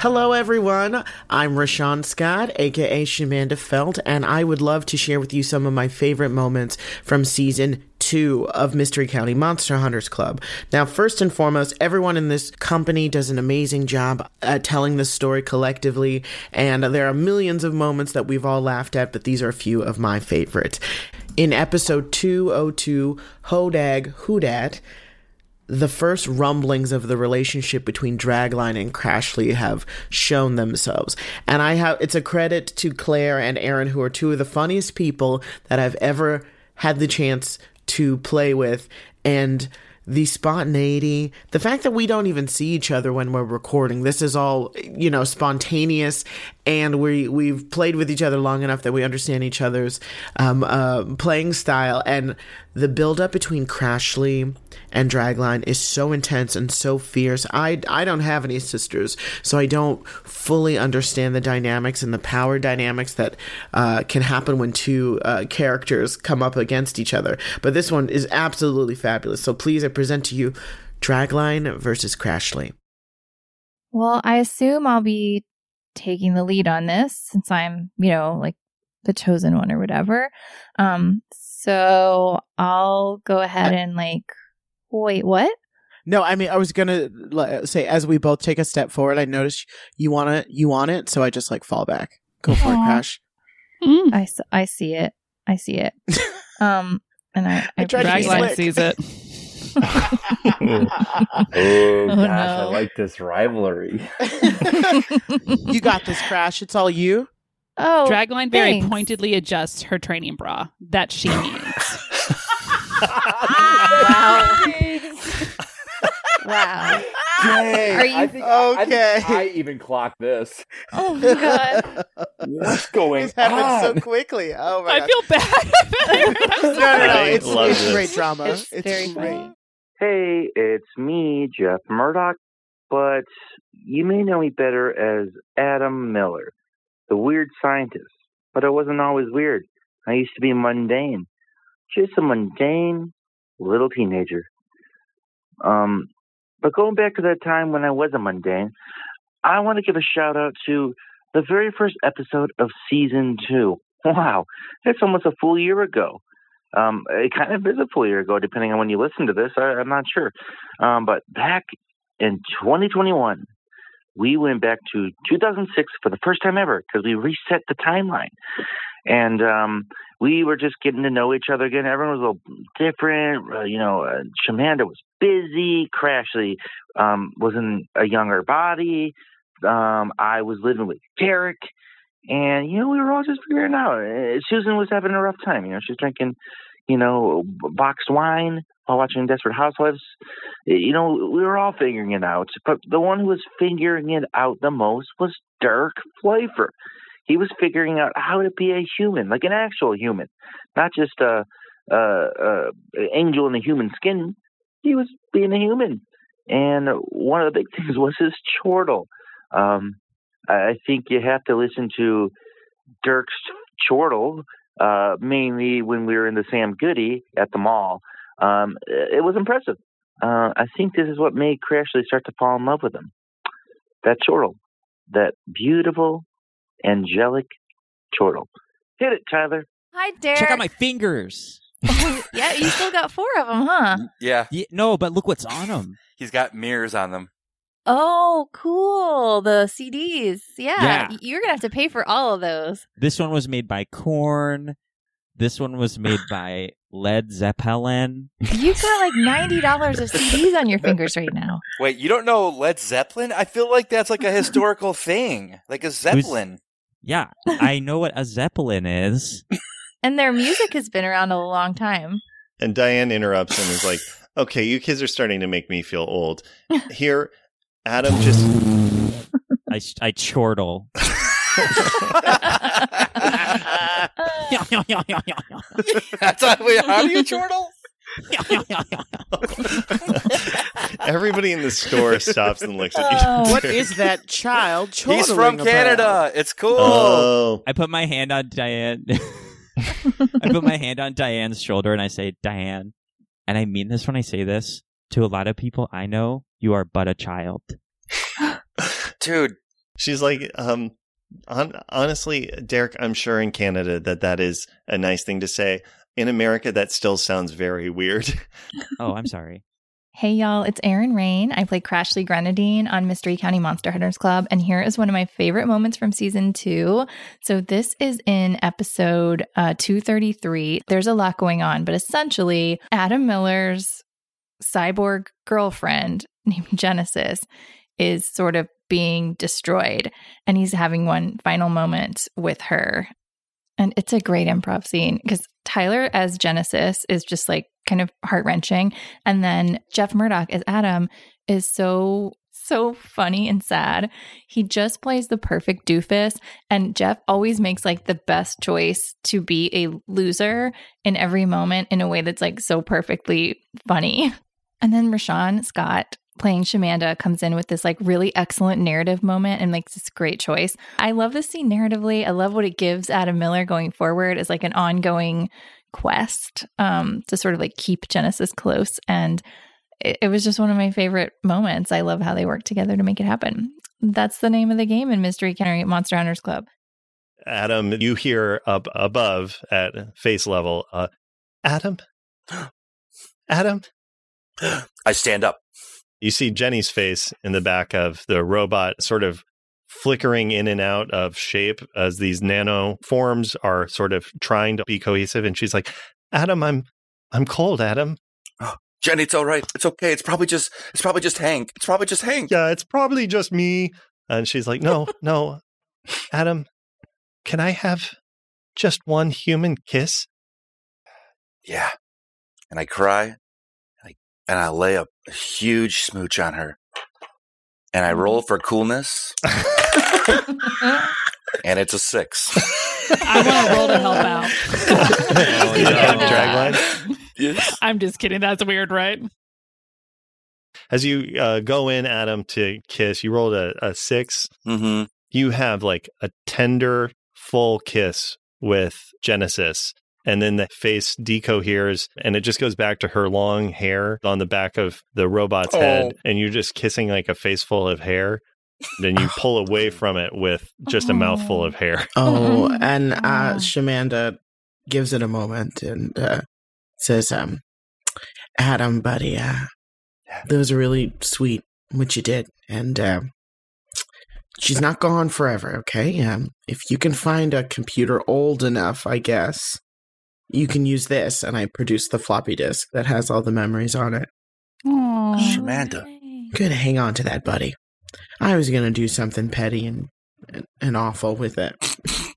Hello, everyone. I'm Rashawn Scott, aka Shamanda Felt, and I would love to share with you some of my favorite moments from season two of Mystery County Monster Hunters Club. Now, first and foremost, everyone in this company does an amazing job at telling this story collectively, and there are millions of moments that we've all laughed at, but these are a few of my favorites. In episode 202, Hodag Hoodat, the first rumblings of the relationship between Dragline and Krashlee have shown themselves. And I have it's a credit to Claire and Erin who are two of the funniest people that I've ever had the chance to play with and the spontaneity, the fact that we don't even see each other when we're recording. This is all, you know, spontaneous and we we've played with each other long enough that we understand each other's um, uh, playing style and the build up between Krashlee and Dragline is so intense and so fierce. I I don't have any sisters, so I don't fully understand the dynamics and the power dynamics that uh, can happen when two uh, characters come up against each other. But this one is absolutely fabulous. So please, I present to you Dragline versus Krashlee. Well, I assume I'll be taking the lead on this since I'm, you know, like the chosen one or whatever. Um, so I'll go ahead and like, wait, what? No, I mean I was gonna say as we both take a step forward. I notice you want it, you want it, so I just like fall back. Go for it, Aw. I, I, s- I see it. I see it. Um, and I, I tried to be appreciate slick. it. sees it. oh, Oh, gosh, I like this rivalry. you got this, Crash. It's all you. Oh, Dragline very thanks. pointedly adjusts her training bra that she needs. Wow. wow. Dang, Are you- I think I, I, Okay. think I even clocked this. Oh my god. What's going This happened so quickly. Oh my I god. feel bad. No, no, no. It's, love it's this. great drama. It's It's, very great. funny. Hey, it's me, Jeff Murdoch, but you may know me better as Adam Miller, the weird scientist. But I wasn't always weird. I used to be mundane, just a mundane little teenager. Um, but going back to that time when I was a mundane, I want to give a shout out to the very first episode of season two. Wow, that's almost a full year ago. Um, it kind of is a full year ago, depending on when you listen to this. I, I'm not sure. Um, but back in 2021, we went back to 2006 for the first time ever because we reset the timeline. And um, we were just getting to know each other again. Everyone was a little different. Uh, you know, uh, Shamanda was busy. Krashlee um, was in a younger body. Um, I was living with Derek. And, you know, we were all just figuring out. Uh, Susan was having a rough time. You know, she's drinking, you know, boxed wine while watching Desperate Housewives. You know, we were all figuring it out. But the one who was figuring it out the most was Derrk Phlifer. He was figuring out how to be a human, like an actual human, not just a, a, a angel in a human skin. He was being a human. And one of the big things was his chortle. Um, I think you have to listen to Derrk's chortle, uh, mainly when we were in the Sam Goody at the mall. Um, it was impressive. Uh, I think this is what made Krashlee start to fall in love with him. That chortle, that beautiful, angelic chortle. Hit it, Tyler. Hi, Derek. Check out my fingers. yeah, you still got four of them, huh? Yeah, Yeah, no, but look what's on them. he's got mirrors on them. Oh, cool. The CDs. Yeah. Yeah. You're going to have to pay for all of those. This one was made by Korn. This one was made by Led Zeppelin. You've got like ninety dollars of CDs on your fingers right now. Wait, you don't know Led Zeppelin? I feel like that's like a historical thing, like a Zeppelin. Yeah, I know what a Zeppelin is. And their music has been around a long time. And Diane interrupts and is like, "Okay, you kids are starting to make me feel old." Here, Adam just I I chortle. That's how, wait, how do you chortle? Everybody in the store stops and looks at you. Oh. What is that child He's from about? Canada. It's cool. Oh, I put my hand on Diane. I put my hand on Diane's shoulder and I say, Diane, and I mean this when I say this to a lot of people I know, you are but a child. Dude, she's like, um, hon- honestly, Derek, I'm sure in Canada that that is a nice thing to say. In America, that still sounds very weird. Oh, I'm sorry. Hey y'all, it's Erin Rein. I play Krashlee Grenadine on Mystery County Monster Hunters Club, and here is one of my favorite moments from season two. So this is in episode uh, 233. There's a lot going on, but essentially, Adam Miller's cyborg girlfriend named Genesis is sort of being destroyed, and he's having one final moment with her. And it's a great improv scene because Tyler as Genesis is just like kind of heart wrenching. And then Jeff Murdoch as Adam is so, so funny and sad. He just plays the perfect doofus. And Jeff always makes like the best choice to be a loser in every moment in a way that's like so perfectly funny. And then Rashawn Scott playing Shamanda comes in with this like really excellent narrative moment and makes this great choice. I love this scene narratively. I love what it gives Adam Miller going forward as like an ongoing quest um, to sort of like keep Genesis close. And it, it was just one of my favorite moments. I love how they work together to make it happen. That's the name of the game in Mystery County Monster Hunters Club. Adam, you hear up above at face level, uh, Adam, Adam. I stand up. You see Jenny's face in the back of the robot, sort of flickering in and out of shape as these nano forms are sort of trying to be cohesive. And she's like, Adam, I'm, I'm cold, Adam. Oh, Jenny, it's all right. It's okay. It's probably just it's probably just Hank. It's probably just Hank. Yeah, it's probably just me. And she's like, no, no, Adam, can I have just one human kiss? Yeah. And I cry. And I, lay a, a huge smooch on her. And I roll for coolness. and it's a six. I want to roll to help out. Oh, yeah, dragline. yes. I'm just kidding. That's weird, right? As you uh, go in, Adam, to kiss, you rolled a, a six. Mm-hmm. You have like a tender, full kiss with Genesis. And then the face decoheres and it just goes back to her long hair on the back of the robot's Oh. head. And you're just kissing like a face full of hair. Then you pull away from it with just a mouthful of hair. Oh, and uh, Shamanda gives it a moment and uh, says, um, Adam, buddy, uh, that was really sweet what you did. And uh, she's not gone forever, okay? Um, if you can find a computer old enough, I guess, you can use this. And I produce the floppy disk that has all the memories on it. Aw. Shamanda. Good, hang on to that, buddy. I was going to do something petty and, and, and awful with it.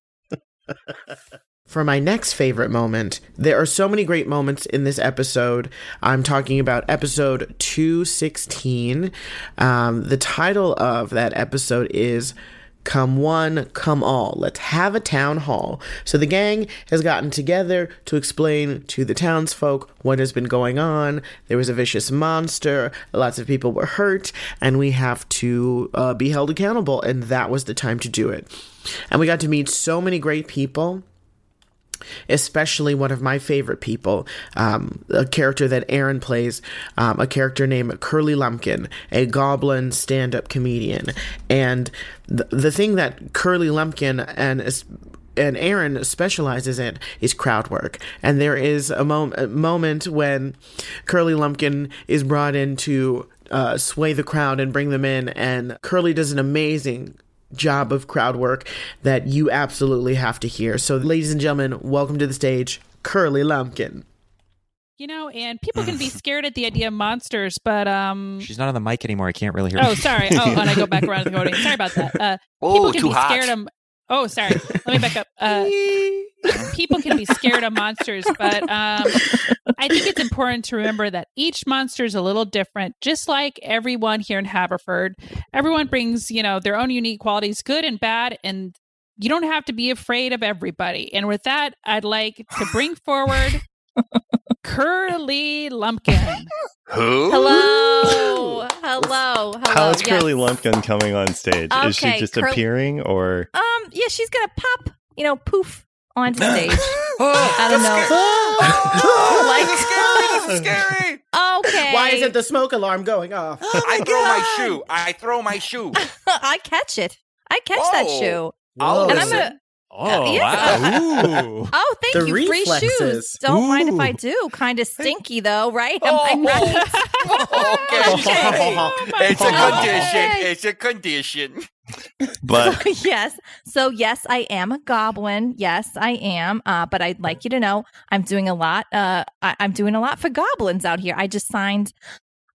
For my next favorite moment, there are so many great moments in this episode. I'm talking about episode 216. Um, the title of that episode is Come One, Come All. Let's have a town hall. So the gang has gotten together to explain to the townsfolk what has been going on. There was a vicious monster, lots of people were hurt, and we have to uh, be held accountable. And that was the time to do it. And we got to meet so many great people especially one of my favorite people, um, a character that Erin plays, um, a character named Curly Lumpkin, a goblin stand up comedian. And the, the thing that Curly Lumpkin and and Erin specializes in is crowd work. And there is a, mom- a moment when Curly Lumpkin is brought in to uh, sway the crowd and bring them in, and Curly does an amazing job of crowd work that you absolutely have to hear. So, ladies and gentlemen, welcome to the stage, Curly Lumpkin. You know, and people can be scared at the idea of monsters, but um. She's not on the mic anymore. I can't really hear. Her. Oh, sorry. Oh, and I go back around the recording. Sorry about that. Uh, Oh, people can too be hot. scared of. Oh, sorry. Let me back up. Uh, people can be scared of monsters, but um, I think it's important to remember that each monster is a little different. Just like everyone here in Haverford, everyone brings you know their own unique qualities, good and bad, and you don't have to be afraid of everybody. And with that, I'd like to bring forward Curly Lumpkin. Who? Hello. Hello. Hello. How is yes. Curly Lumpkin coming on stage? Is she just Curly- appearing or? Um, yeah, she's gonna pop, you know, poof onto stage. Oh, I don't know. scary. Like- this is scary. This is scary. Okay. Why isn't the smoke alarm going off? I throw my shoe. I throw my shoe. I catch it. I catch that shoe. I'll And I'm listen. gonna Oh yeah. wow! Ooh. Oh, thank The you. Free shoes. Don't mind if I do. Kind of stinky though, right? Am Oh, I right? okay. It's a condition. Okay. It's a condition. But yes. So yes, I am a goblin. Yes, I am. Uh, but I'd like you to know I'm doing a lot. Uh, I- I'm doing a lot for goblins out here. I just signed.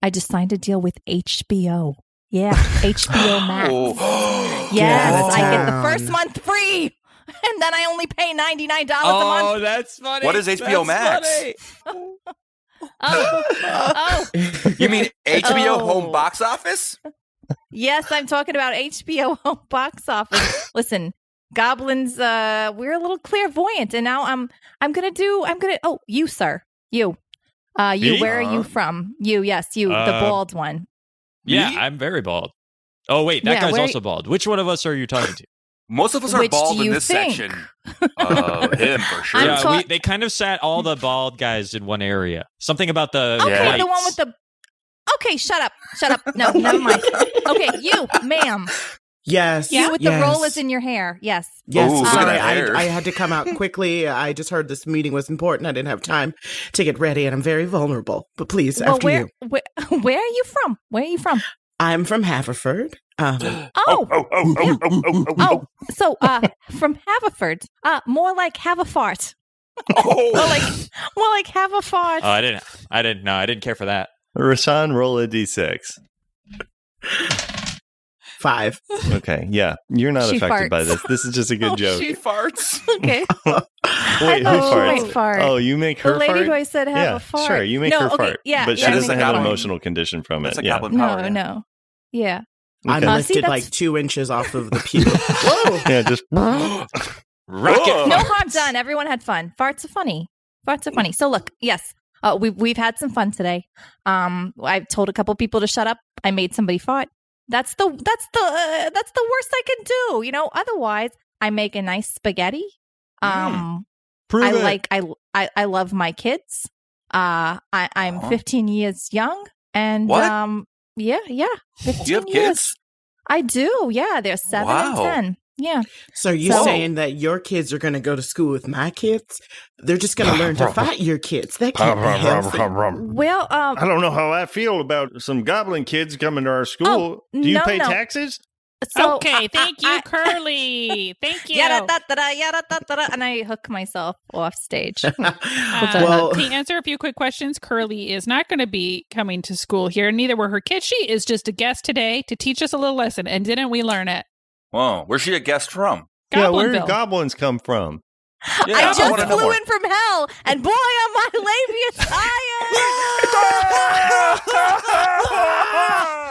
I just signed a deal with HBO. Yeah, HBO Max. Oh. Yes, I get the first month free, and then I only pay ninety nine dollars a month. Oh, that's funny. What is HBO That's Max? funny. Oh, oh, You mean HBO Oh. home box office? yes, I'm talking about HBO home box office. Listen, goblins, uh, we're a little clairvoyant, and now I'm I'm gonna do I'm gonna oh you sir you. Uh, you, Me? where are you Uh-huh. from? You, yes, you, the Uh, bald one. Yeah, Me? I'm very bald. Oh wait, that Yeah, guy's where- also bald. Which one of us are you talking to? Most of us are Which do bald in this think? section. Uh, him for sure. I'm yeah, ta- we, they kind of sat all the bald guys in one area. Something about the Okay, Yeah. the one with the. Okay, shut up, shut up. No, never mind. Okay, you, ma'am, Yes. you with yes. the rollers in your hair. Yes. Yes, Ooh, look at sorry, that hair. I, I had to come out quickly. I just heard this meeting was important. I didn't have time to get ready, and I'm very vulnerable. But please, well, after where, you. where, where are you from? Where are you from? I'm from Haverford. Um, oh! Oh, oh, oh, oh, oh, oh, oh, oh, oh, oh, so uh, from Haverford, uh, more like have a fart. Oh. more like more like have a fart. Oh, I didn't, I didn't, no, I didn't care for that. Rashawn, roll a d6. five. Okay, yeah, you're not She affected by this. This is just a good Oh, joke. She farts. okay. Wait, who I thought she farts? fart. Oh, you make her the lady fart. who I said have yeah, a fart. sure, you make no, her okay, fart. Yeah, but yeah, she doesn't have an emotional condition from it. That's a yeah. goblin No, power. yeah. no. Yeah. I'm Okay. Uh, see, lifted like two inches off of the pew. Whoa! yeah, just Rocket. No harm done. Everyone had fun. Farts are funny. Farts are funny. So look, yes, uh, we've we've had some fun today. Um, I've told a couple people to shut up. I made somebody fart. That's the that's the uh, that's the worst I can do. You know. Otherwise, I make a nice spaghetti. Um, Prove I it. like I, I I love my kids. Uh, I I'm Aw. 15 years young, and What? um, yeah, yeah, 15 Do you have years. kids? I do. Yeah, they're seven Wow. and ten. Yeah. So you So- saying that your kids are going to go to school with my kids? They're just going to learn to fight your kids. That can't be healthy. Well, um, I don't know how I feel about some goblin kids coming to our school. Oh, Do you no, pay no. taxes? so okay, I- thank you, I- Curly. Thank you. Yada da da da yada da da da, and I hook myself off stage. Uh, well, to answer a few quick questions, Curly is not going to be coming to school here. Neither were her kids. She is just a guest today to teach us a little lesson. And didn't we learn it? Whoa, where's she a guest from? Yeah, where Goblinville. did goblins come from? Yeah, I I just wanna flew more. in from hell, and boy, am my labia tired.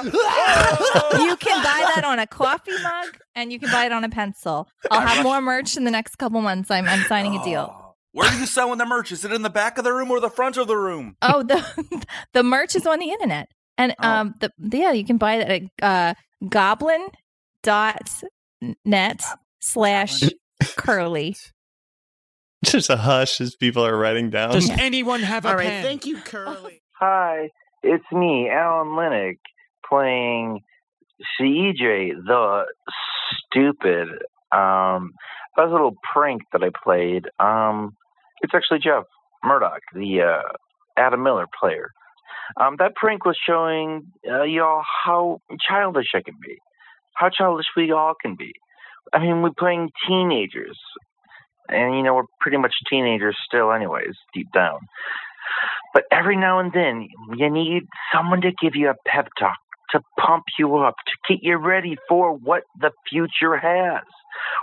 you can buy that on a coffee mug, and you can buy it on a pencil. I'll have more merch in the next couple months. I'm, I'm signing a deal. Where are you selling the merch? Is it in the back of the room or the front of the room? Oh, the the merch is on the internet, and Oh. um, the yeah, you can buy it at uh, goblin dot net slash curly. Just a hush as people are writing down. Does anyone have a All right, pen? thank you, Curly. Hi, it's me, Alan Linic, playing CEJ the Stupid. Um, that was a little prank that I played. Um, it's actually Jeff Murdoch, the uh, Adam Miller player. Um, that prank was showing uh, y'all how childish I can be, how childish we all can be. I mean, we're playing teenagers. And, you know, we're pretty much teenagers still, anyways, deep down. But every now and then, you need someone to give you a pep talk, to pump you up, to get you ready for what the future has.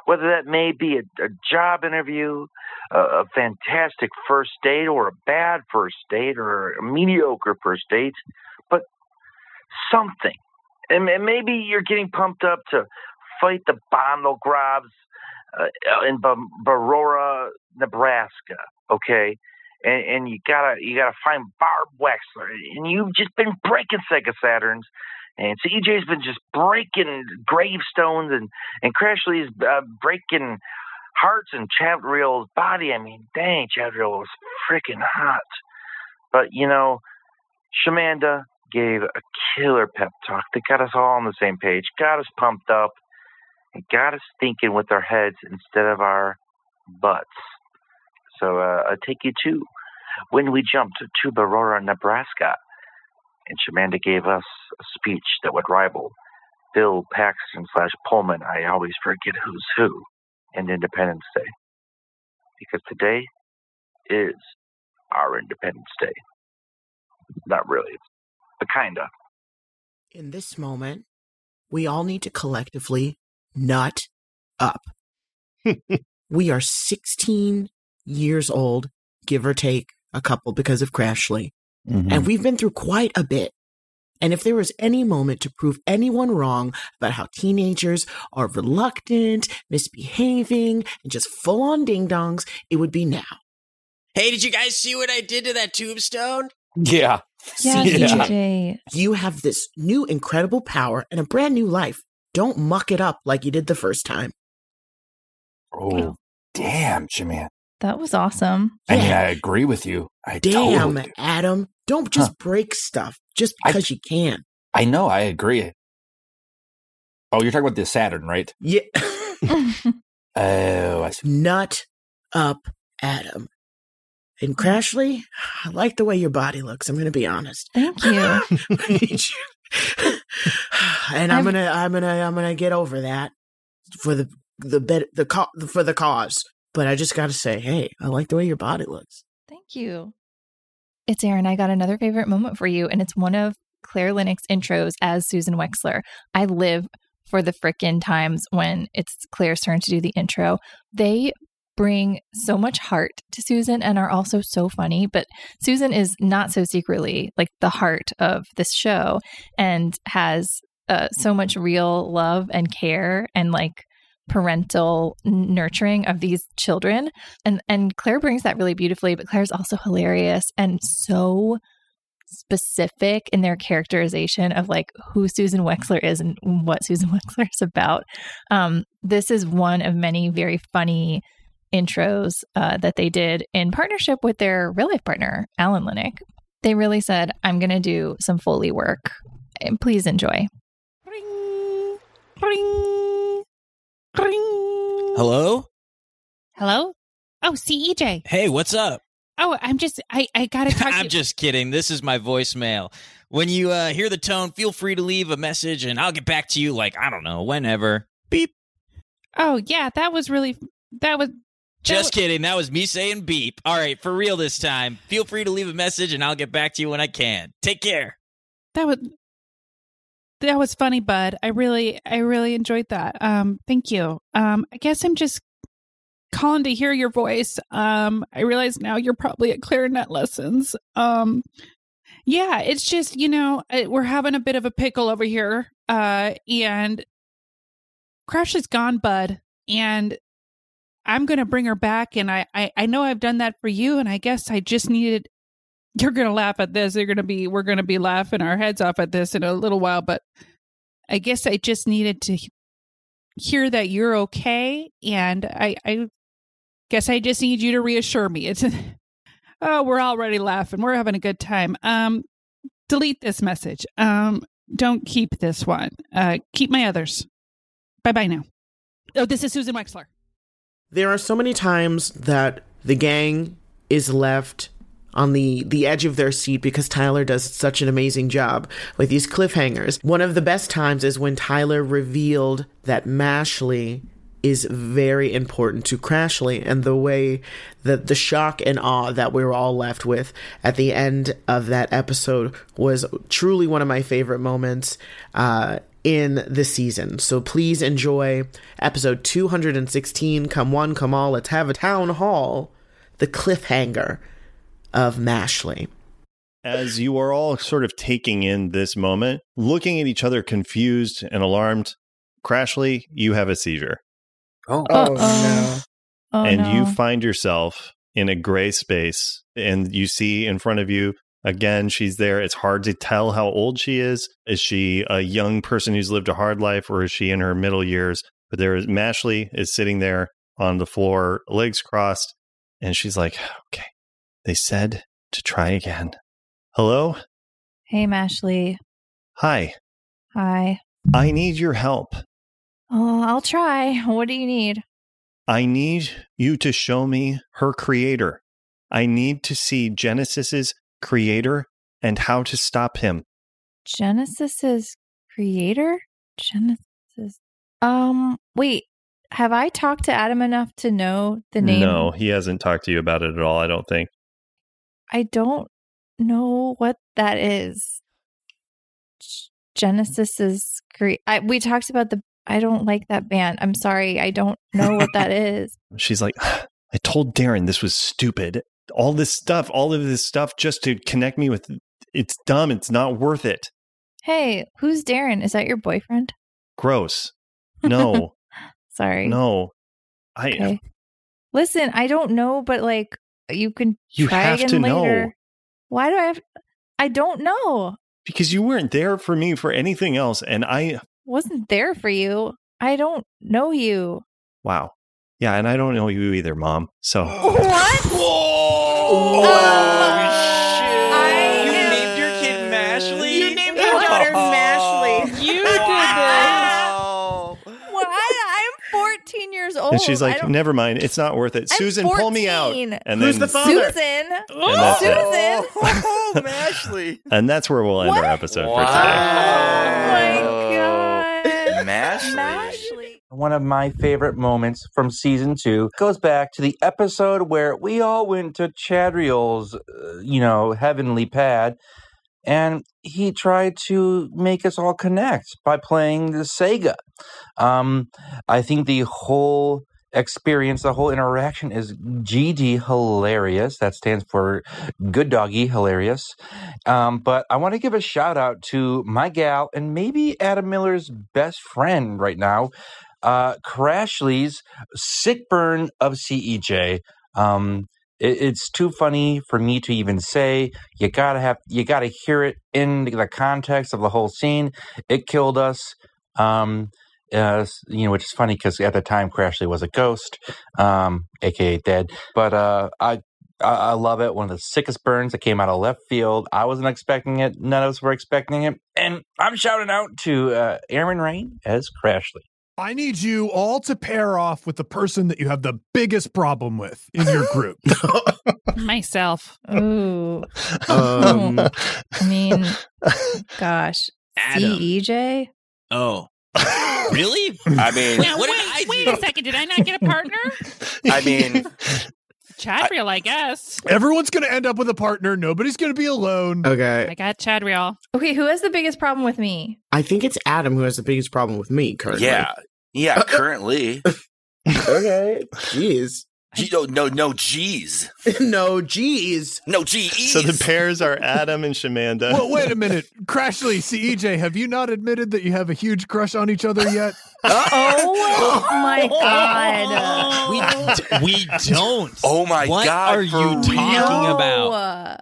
Whether that may be a, a job interview, a, a fantastic first date, or a bad first date, or a mediocre first date, but something. And, and maybe you're getting pumped up to fight the Bondel Grobs uh, in Ba- Barora, Nebraska. Okay, and, and you gotta you gotta find Barb Wexler, and you've just been breaking Sega Saturns, and CEJ's been just breaking gravestones, and and Krashlee's uh, breaking hearts and Chavdriel's body. I mean, dang, Chavdriel was freaking hot. But you know, Shamanda gave a killer pep talk that got us all on the same page, got us pumped up, and got us thinking with our heads instead of our butts. So uh, I take you to when we jumped to Barora, Nebraska, and Shamanda gave us a speech that would rival Bill Paxton slash Pullman. I always forget who's who, and Independence Day, because today is our Independence Day. Not really, kinda. In this moment, we all need to collectively nut up. we are 16 years old, give or take a couple because of Krashlee. Mhm. And we've been through quite a bit. And if there was any moment to prove anyone wrong about how teenagers are reluctant, misbehaving, and just full on ding dongs, it would be now. Hey, did you guys see what I did to that tombstone? Yeah. Yeah, Yeah. CEJ. You have this new incredible power and a brand new life. Don't muck it up like you did the first time. Oh, damn, Shaman. That was awesome. I mean, I agree with you. I Damn, totally do. Adam. Don't just break stuff just I- because you can. I know. I agree. Oh, you're talking about the Saturn, right? Yeah. Oh, I see. Nut up, Adam. And Krashlee, I like the way your body looks. I'm going to be honest. Thank you. I need you. and I'm gonna, I'm gonna, I'm gonna get over that for the the bet the co- for the cause. But I just got to say, hey, I like the way your body looks. Thank you. It's Erin. I got another favorite moment for you, and it's one of Claire Linic's intros as Susan Wexler. I live for the frickin' times when it's Claire's turn to do the intro. They bring so much heart to Susan and are also so funny, but Susan is not so secretly like the heart of this show and has uh, so much real love and care and like parental nurturing of these children and and Claire brings that really beautifully but Claire's also hilarious and so specific in their characterization of like who Susan Wexler is and what Susan Wexler is about. Um, this is one of many very funny intros uh, that they did in partnership with their real life partner, Alan Linic. They really said, I'm going to do some Foley work. And please enjoy. Ring, ring, ring. Hello? Hello? Oh, CEJ. Hey, what's up? Oh, I'm just I I gotta talk I'm just kidding. This is my voicemail. When you uh, hear the tone, feel free to leave a message and I'll get back to you like, I don't know, whenever. Beep. Oh yeah, that was really that was Just kidding. That was me saying beep. All right, for real this time. Feel free to leave a message and I'll get back to you when I can. Take care. that was that was funny, bud. I really I really enjoyed that. Um, thank you. Um, I guess I'm just calling to hear your voice. Um, I realize now you're probably at clarinet lessons. Um, yeah, it's just you know we're having a bit of a pickle over here. Uh, and Crash is gone, bud, and I'm gonna bring her back. And I I, I know I've done that for you, and I guess I just needed you're gonna laugh at this. You're gonna be we're gonna be laughing our heads off at this in a little while, but I guess I just needed to hear that you're okay, and I I guess I just need you to reassure me. It's oh, we're already laughing. We're having a good time. Um, delete this message. Um, don't keep this one. Uh, keep my others. Bye bye now. Oh, this is Susan Wexler. There are so many times that the gang is left on the the edge of their seat because Tyler does such an amazing job with these cliffhangers. One of the best times is when Tyler revealed that Mashley is very important to Krashlee and the way that the shock and awe that we were all left with at the end of that episode was truly one of my favorite moments uh, in the season. So please enjoy episode 216. Come one, come all. Let's have a town hall. The cliffhanger of Mashley. As you are all sort of taking in this moment, looking at each other confused and alarmed, Krashlee, you have a seizure. Oh, Oh, no. Oh, and no. you find yourself in a gray space and you see in front of you again she's there it's hard to tell how old she is is she a young person who's lived a hard life or is she in her middle years but there is mashley is sitting there on the floor legs crossed and she's like okay they said to try again hello Hey, Mashley. hi Hi. i need your help Oh, I'll try. What do you need? I need you to show me her creator. I need to see Genesis's creator and how to stop him. Genesis's creator? Genesis. Um, wait. Have I talked to Adam enough to know the name? No, he hasn't talked to you about it at all, I don't think. I don't know what that is. Genesis's cre- I, we talked about the I don't like that band. I'm sorry. I don't know what that is. She's like, I told Darren this was stupid. All this stuff, all of this stuff just to connect me with it's dumb. It's not worth it. Hey, who's Darren? Is that your boyfriend? Gross. No, Sorry. no. I Okay. Listen, I don't know, but like you can You try have to know. later. Why do I have I don't know. because you weren't there for me for anything else and I Wasn't there for you. I don't know you. wow. Yeah, and I don't know you either, mom. So What? Oh, oh, I you named your kid Mashley. You named your daughter oh. Mashley. You did this. Well, I, I'm 14 years old. and she's like, never mind, it's not worth it. I'm Susan, pull me out. 14. And Who's then the father? Susan. and. Susan. Oh, Mashley. And that's where we'll end What? our episode Wow. for today. Oh One of my favorite moments from season two goes back to the episode where we all went to Chadriel's, uh, you know, heavenly pad, and he tried to make us all connect by playing the Sega. Um, I think the whole experience, the whole interaction is GD hilarious. That stands for good doggy hilarious. Um, but I want to give a shout out to my gal and maybe Adam Miller's best friend right now, uh, Krashlee's sick burn of CEJ. Um, it, it's too funny for me to even say. You gotta have, you gotta hear it in the context of the whole scene. It killed us. Um, uh, you know, which is funny because at the time Krashlee was a ghost, um, aka dead. But uh, I I, love it. One of the sickest burns that came out of left field. I wasn't expecting it. None of us were expecting it. And I'm shouting out to uh, Erin Rein as Krashlee. I need you all to pair off with the person that you have the biggest problem with in your group. Myself. Ooh. Um, I mean, gosh. Adam. CEJ? Oh, really? I mean, Now, what wait, did I wait a second. Did I not get a partner? I mean, Chadriel, I guess. Everyone's going to end up with a partner. Nobody's going to be alone. okay. I got Chadriel. Okay, who has the biggest problem with me? I think it's Adam who has the biggest problem with me currently. yeah, yeah. Currently, Okay. Jeez. Gee, no, oh, no, no. G's, no, G's. no G's. So the pairs are Adam and Shamanda. Well, wait a minute. Krashlee, CEJ, have you not admitted that you have a huge crush on each other yet? Oh my god. we we don't. Oh my what God, are for you real? talking about?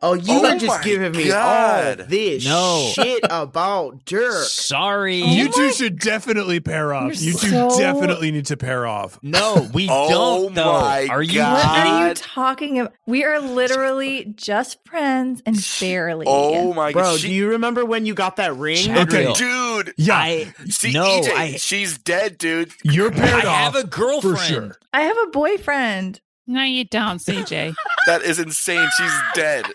No. Oh, you Oh were just giving me God. all this No. shit about Derrk. Sorry. Oh you two should definitely pair off. You're You two so- definitely need to pair off. no, we Oh don't. Though. my are you? God. What are you talking about? We are literally just friends and barely. Oh my Bro, god, do you remember when you got that ring? Chadriel. dude. Yeah, I See, no. EJ, I she's dead, dude. you're paired off. I have a girlfriend. for sure. I have a boyfriend. No, you don't, CEJ. That is insane. She's dead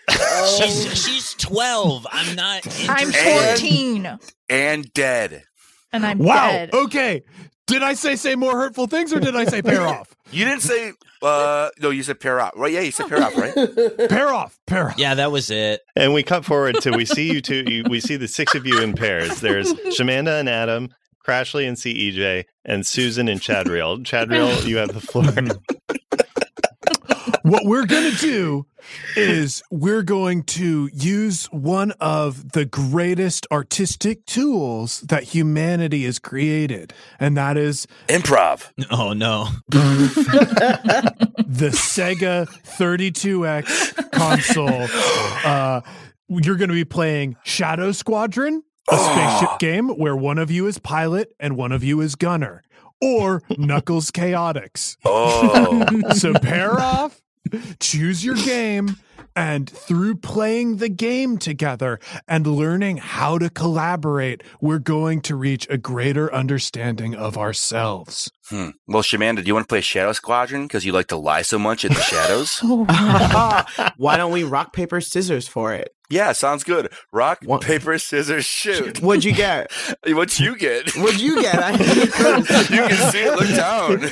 She's she's twelve. I'm not. I'm interested. 14 and dead. and I'm Wow. dead. Okay. Did I say say more hurtful things or did I say pair off? You didn't say. Uh, no, you said pair off. Right? Yeah, you said pair off, right? Pair off. Pair off. Yeah, that was it. And we cut forward to we see you two. You, we see the six of you in pairs. There's Shamanda and Adam, Krashlee and CEJ, and Susan and Chadriel. Chadriel, you have the floor. What we're going to do is we're going to use one of the greatest artistic tools that humanity has created, and that is Improv. Oh no. the Sega 32X console. Uh, you're going to be playing Shadow Squadron, a spaceship game where one of you is pilot and one of you is gunner, or Knuckles Chaotix. Oh. so pair off, choose your game, and through playing the game together and learning how to collaborate, we're going to reach a greater understanding of ourselves. Hmm. Well, Shamanda, do you want to play Shadow Squadron because you like to lie so much in the shadows? Why don't we rock, paper, scissors for it? yeah, sounds good. Rock, paper, scissors, shoot. What'd you get? What'd you get? What'd you get? I- you can see it. Look down.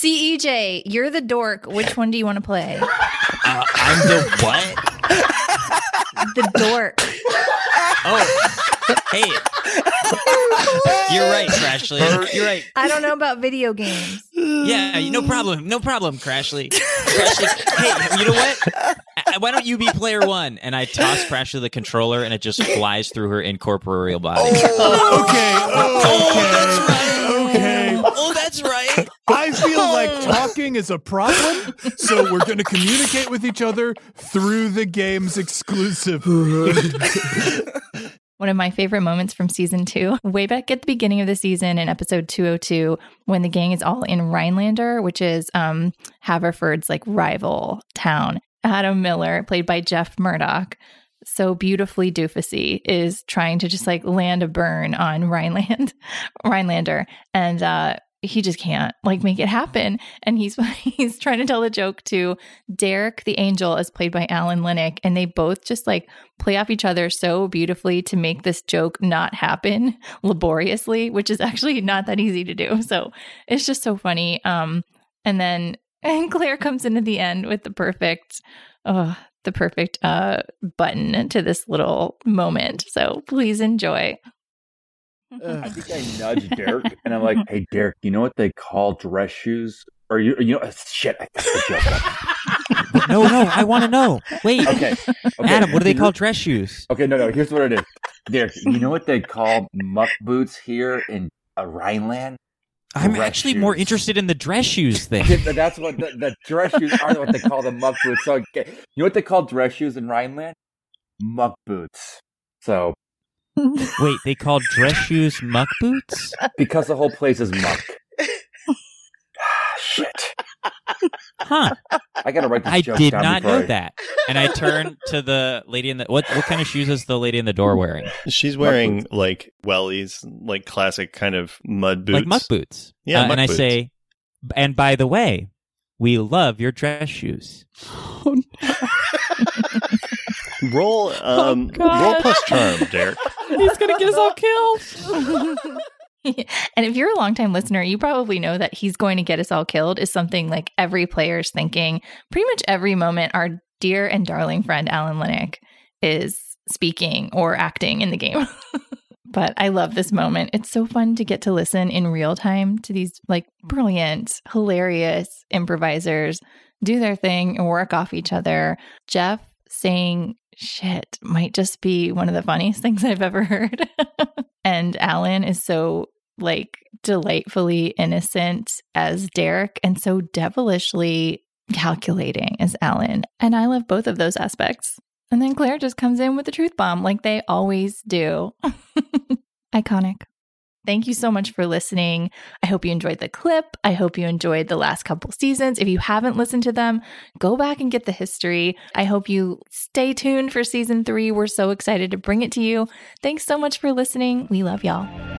CEJ, E you're the dork. Which one do you want to play? Uh, I'm the what? The dork. Oh, hey. You're right, Krashlee. You're right. I don't know about video games. Yeah, no problem. No problem, Krashlee. Krashlee. Hey, you know what? Uh, Why don't you be player one? And I toss Krashlee the controller, and it just flies through her incorporeal body. Okay, Oh, okay, okay. Oh, that's right. I feel like talking is a problem, so we're going to communicate with each other through the game's exclusive. One of my favorite moments from season two, way back at the beginning of the season in episode 202, when the gang is all in Rhinelander, which is um, Haverford's like rival town. Adam Miller, played by Jeff Murdoch, so beautifully doofusy, is trying to just like land a burn on Rhineland, Rhinelander. And uh, he just can't like make it happen. And he's he's trying to tell the joke to Derek the Angel, as played by Alan Linic, and they both just like play off each other so beautifully to make this joke not happen laboriously, which is actually not that easy to do. So it's just so funny. Um, and then and Claire comes in at the end with the perfect, oh, the perfect uh button to this little moment. So please enjoy. I think I nudged Derek and I'm like, "Hey, Derek, you know what they call dress shoes? Or you, you know, shit, I fucked the joke. No, no, I want to know. Wait, Okay, okay. Adam, what do they call dress shoes? Okay, no, no. Here's what it is, Derek. You know what they call muck boots here in uh, Rhineland? I'm Dress actually more interested in the dress shoes thing. That's what the, the dress shoes are. What they call the muck boots. So, okay, you know what they call dress shoes in Rhineland? Muck boots. So, Wait, they call dress shoes muck boots? because the whole place is muck. Shit. Huh. I gotta write this I joke did down not before know I- that. And I turn to the lady in the what? What kind of shoes is the lady in the door wearing? She's wearing like wellies, like classic kind of mud boots. Like muck boots. Yeah, Uh, muck and I boots. say, and by the way, we love your dress shoes. roll um God. roll plus charm, Derek. He's gonna get us all killed. and if you're a longtime listener, you probably know that he's going to get us all killed is something like every player's thinking. Pretty much every moment our dear and darling friend Alan Linic is speaking or acting in the game. but I love this moment. It's so fun to get to listen in real time to these like brilliant, hilarious improvisers do their thing and work off each other. Jeff saying shit might just be one of the funniest things I've ever heard. and Alan is so like delightfully innocent as Derek and so devilishly calculating as Alan. And I love both of those aspects. And then Claire just comes in with the truth bomb like they always do. Iconic. Thank you so much for listening. I hope you enjoyed the clip. I hope you enjoyed the last couple seasons. If you haven't listened to them, go back and get the history. I hope you stay tuned for season three. We're so excited to bring it to you. Thanks so much for listening. We love y'all.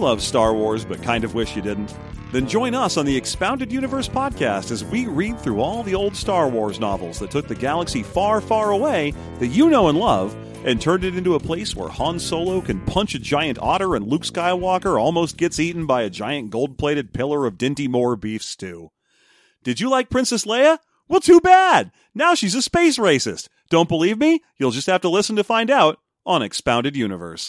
Love Star Wars but kind of wish you didn't? Then join us on the Expounded Universe podcast as we read through all the old Star Wars novels that took the galaxy far, far away that you know and love and turned it into a place where Han Solo can punch a giant otter and Luke Skywalker almost gets eaten by a giant gold plated pillar of Dinty Moore beef stew. Did you like Princess Leia? Well, too bad! Now she's a space racist. Don't believe me? You'll just have to listen to find out on Expounded Universe.